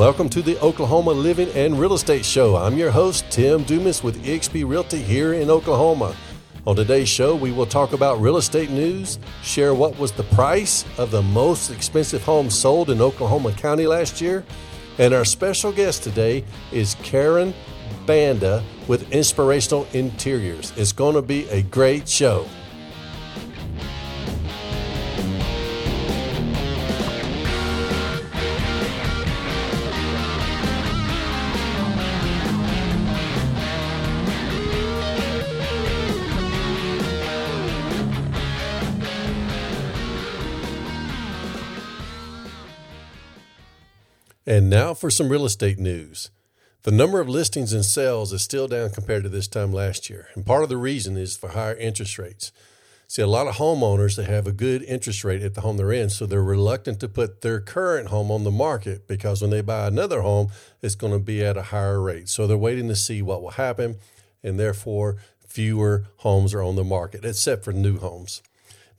Welcome to the Oklahoma Living and Real Estate Show. I'm your host, Tim Dumas with eXp Realty here in Oklahoma. On today's show, we will talk about real estate news, share what was the price of the most expensive home sold in Oklahoma County last year, and our special guest today is Caren Banda with Inspirational Interiors. It's going to be a great show. And now for some real estate news. The number of listings and sales is still down compared to this time last year. And part of the reason is for higher interest rates. See, a lot of homeowners that have a good interest rate at the home they're in, so they're reluctant to put their current home on the market because when they buy another home, it's going to be at a higher rate. So they're waiting to see what will happen, and therefore fewer homes are on the market, except for new homes.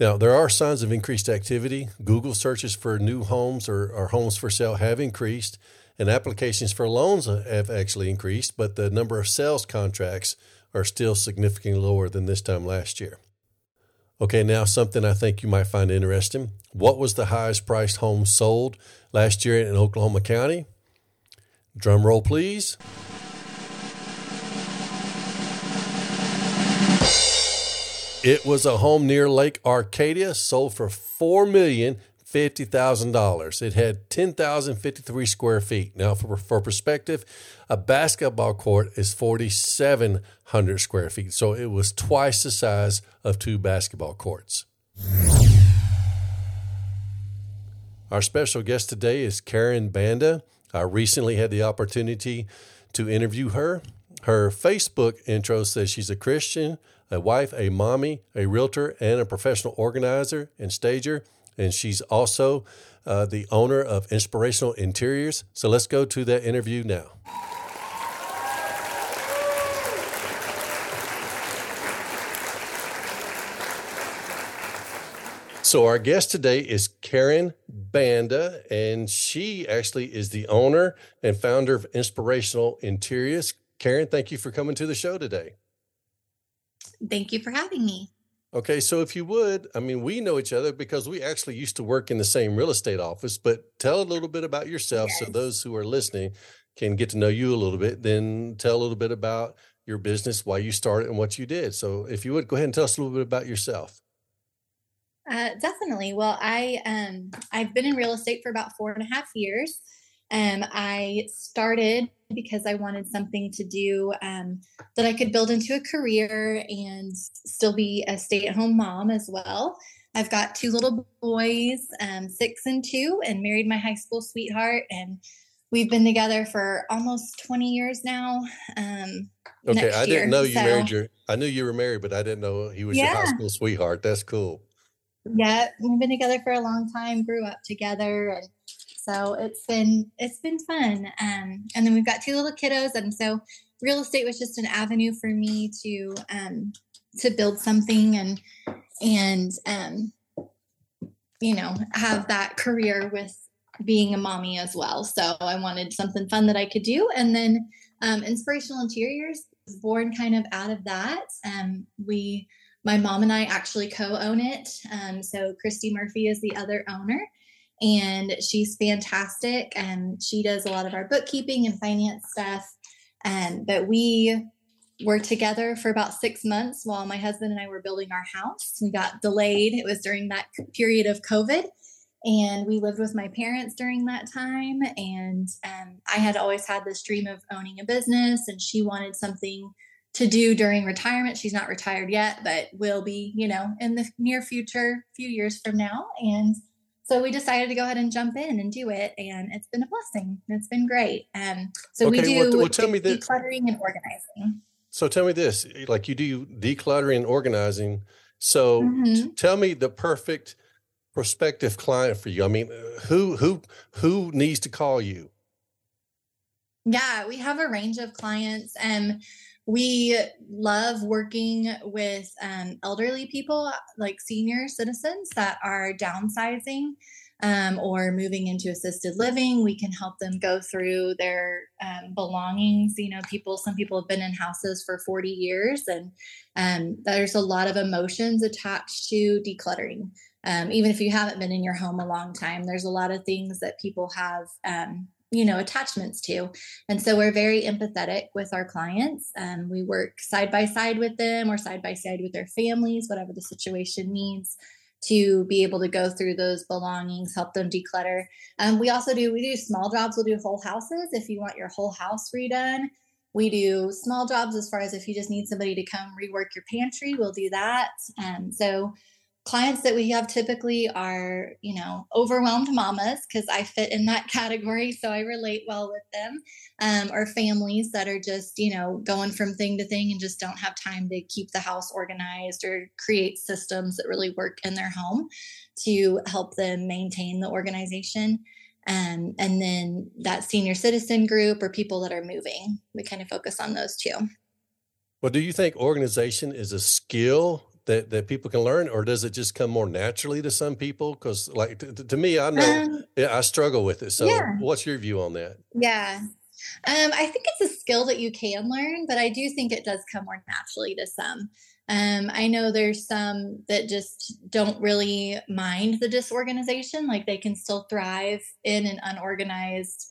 Now, there are signs of increased activity. Google searches for new homes or, or, homes for sale have increased, and applications for loans have actually increased, but the number of sales contracts are still significantly lower than this time last year. Okay, now something I think you might find interesting. What was the highest priced home sold last year in Oklahoma County? Drum roll, please. It was a home near Lake Arcadia, sold for four million fifty thousand dollars. It had ten thousand fifty three square feet. Now, for, for perspective, a basketball court is forty seven hundred square feet, so it was twice the size of two basketball courts. Our special guest today is Caren Banda. I recently had the opportunity to interview her. Her Facebook intro says she's a Christian, a wife, a mommy, a realtor, and a professional organizer and stager. And she's also uh, the owner of Inspirational Interiors. So let's go to that interview now. So, our guest today is Caren Banda, and she actually is the owner and founder of Inspirational Interiors. Caren, thank you for coming to the show today. Thank you for having me. Okay, so if you would, I mean, we know each other because we actually used to work in the same real estate office, but tell a little bit about yourself yes. so those who are listening can get to know you a little bit. Then tell a little bit about your business, why you started, and what you did. So if you would, go ahead and tell us a little bit about yourself. Uh, definitely. Well, I um, I've been in real estate for about four and a half years. Um, I started because I wanted something to do um, that I could build into a career and still be a stay at home mom as well. I've got two little boys, um, six and two, and married my high school sweetheart. And we've been together for almost 20 years now. Um, okay, I didn't know you so, married your, I knew you were married, but I didn't know he was yeah. your high school sweetheart. That's cool. Yeah, we've been together for a long time, grew up together, and so it's been it's been fun. Um, and then we've got two little kiddos, and so real estate was just an avenue for me to um, to build something and and um, you know have that career with being a mommy as well. So I wanted something fun that I could do, and then um, inspirational interiors was born kind of out of that. Um, we my mom and I actually co-own it. Um, so Christy Murphy is the other owner and she's fantastic and she does a lot of our bookkeeping and finance stuff. And but we were together for about six months while my husband and i were building our house. We got delayed. It was during that period of covid and we lived with my parents during that time. And um, i had always had this dream of owning a business and she wanted something to do during retirement. She's not retired yet but will be you know in the near future few years from now. And so we decided to go ahead and jump in and do it and it's been a blessing. It's been great. Um, so okay, we do well, well, tell me this. decluttering and organizing. So tell me this like you do decluttering and organizing. So mm-hmm. t- tell me the perfect prospective client for you. I mean who who who needs to call you? Yeah we have a range of clients and um, we love working with um, elderly people, like senior citizens that are downsizing. um, or moving into assisted living. We can help them go through their um, belongings. You know, people, some people have been in houses for 40 years, and um, there's a lot of emotions attached to decluttering. Um, even if you haven't been in your home a long time, there's a lot of things that people have um, you know attachments to. And so we're very empathetic with our clients um, we work side by side with them or side by side with their families whatever the situation needs to be able to go through those belongings help them declutter. Um, we also do we do small jobs we'll do whole houses if you want your whole house redone. We do small jobs as far as if you just need somebody to come rework your pantry we'll do that. Um, so clients that we have typically are you know overwhelmed mamas because i fit in that category so i relate well with them um, or families that are just you know going from thing to thing and just don't have time to keep the house organized or create systems that really work in their home to help them maintain the organization um, and then that senior citizen group or people that are moving we kind of focus on those too well do you think organization is a skill that that people can learn, or does it just come more naturally to some people? Because like to, to, me, I know um, yeah, I struggle with it. So, yeah. what's your view on that? Yeah. Um, I think it's a skill that you can learn, but I do think it does come more naturally to some. Um, I know there's some that just don't really mind the disorganization, like they can still thrive in an unorganized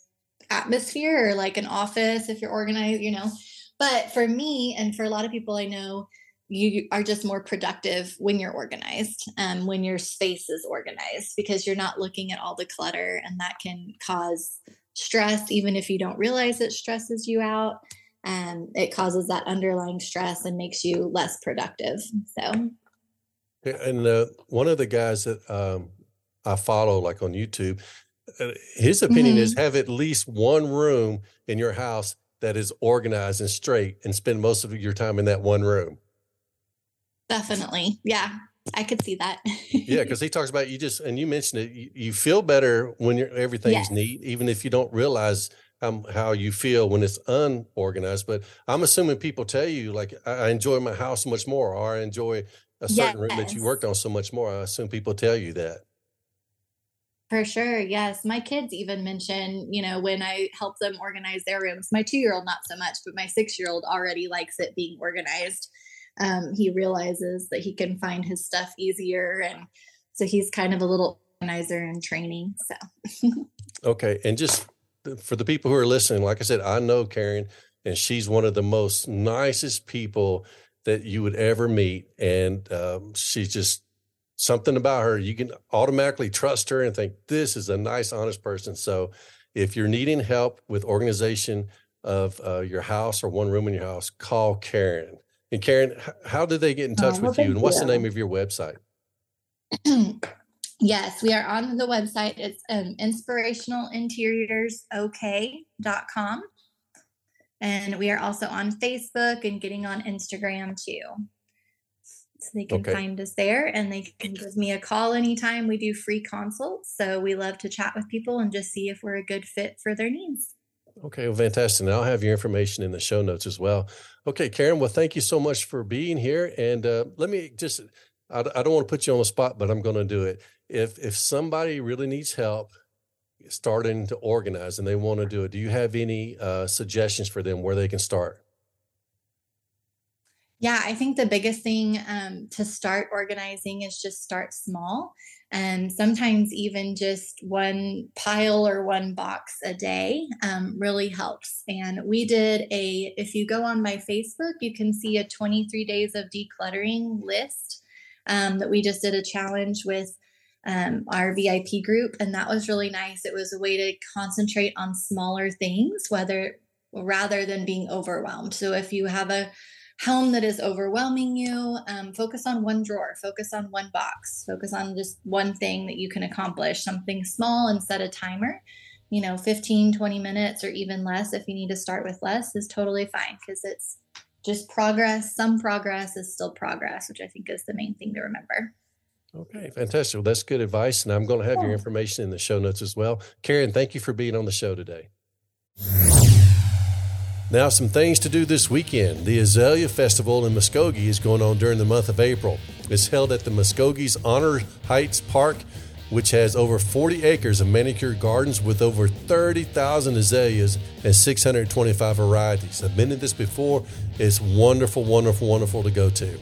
atmosphere or like an office if you're organized, you know. But for me and for a lot of people I know, you are just more productive when you're organized, um, when your space is organized, because you're not looking at all the clutter, and that can cause stress, even if you don't realize it stresses you out. And um, it causes that underlying stress and makes you less productive. So, and uh, one of the guys that um, I follow, like on YouTube, uh, his opinion mm-hmm. is have at least one room in your house that is organized and straight, and spend most of your time in that one room. Definitely. Yeah. I could see that. yeah, because he talks about you just and you mentioned it. You, you feel better when you're everything's yes. neat, even if you don't realize how how you feel when it's unorganized. But I'm assuming people tell you like I enjoy my house much more, or I enjoy a certain yes. room that you worked on so much more. I assume people tell you that. For sure. Yes. My kids even mention, you know, when I help them organize their rooms, my two year old, not so much, but my six year old already likes it being organized um, he realizes that he can find his stuff easier. And so he's kind of a little organizer in training so. Okay and just for the people who are listening like i said i know caren and she's one of the most nicest people that you would ever meet. And um, she's just something about her. You can automatically trust her and think this is a nice honest person. So if you're needing help with organization of uh, your house or one room in your house call caren and Caren, how did they get in touch oh, with you? And what's you. the name of your website? yes, we are on the website. It's um, inspirationalinteriorsok.com. And we are also on Facebook and getting on Instagram too. So they can okay. find us there and they can give me a call anytime. We do free consults. So we love to chat with people and just see if we're a good fit for their needs. Okay, well, fantastic. And I'll have your information in the show notes as well. Okay, Caren, well, thank you so much for being here. And uh, let me just, I, I don't want to put you on the spot, but I'm going to do it. If if somebody really needs help starting to organize and they want to do it, do you have any uh, suggestions for them where they can start? Yeah, I think the biggest thing um, to start organizing is just start small. And sometimes even just one pile or one box a day um, really helps. And we did a, if you go on my Facebook, you can see a 23 days of decluttering list um, that we just did a challenge with um, our VIP group. And that was really nice. It was a way to concentrate on smaller things, whether rather than being overwhelmed. So if you have a home that is overwhelming you, um, focus on one drawer, focus on one box, focus on just one thing that you can accomplish, something small and set a timer. You know, 15, 20 minutes or even less if you need to start with less is totally fine because it's just progress. Some progress is still progress, which I think is the main thing to remember. Okay, fantastic. Well, that's good advice. And I'm going to have your information in the show notes as well. Caren, thank you for being on the show today. Now, some things to do this weekend. The Azalea Festival in Muskogee is going on during the month of April. It's held at the Muskogee's Honor Heights Park which has over 40 acres of manicured gardens with over 30,000 azaleas and 625 varieties. I've been to this before. It's wonderful, wonderful, wonderful to go to.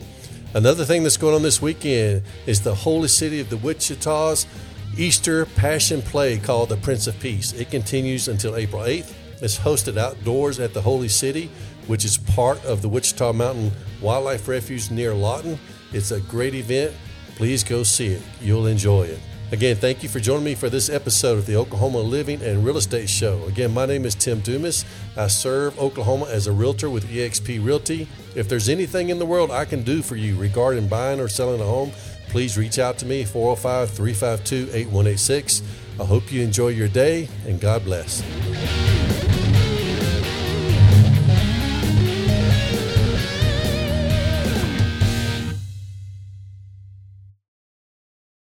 Another thing that's going on this weekend is the holy city of the Wichita's Easter Passion Play called the Prince of Peace. It continues until April 8th. It's hosted outdoors at the Holy City, which is part of the Wichita Mountain Wildlife Refuge near Lawton. It's a great event. Please go see it. You'll enjoy it. Again, thank you for joining me for this episode of the Oklahoma Living and Real Estate Show. Again, my name is Tim Dumas. I serve Oklahoma as a realtor with eXp Realty. If there's anything in the world I can do for you regarding buying or selling a home, please reach out to me 405 352 8186. I hope you enjoy your day and God bless.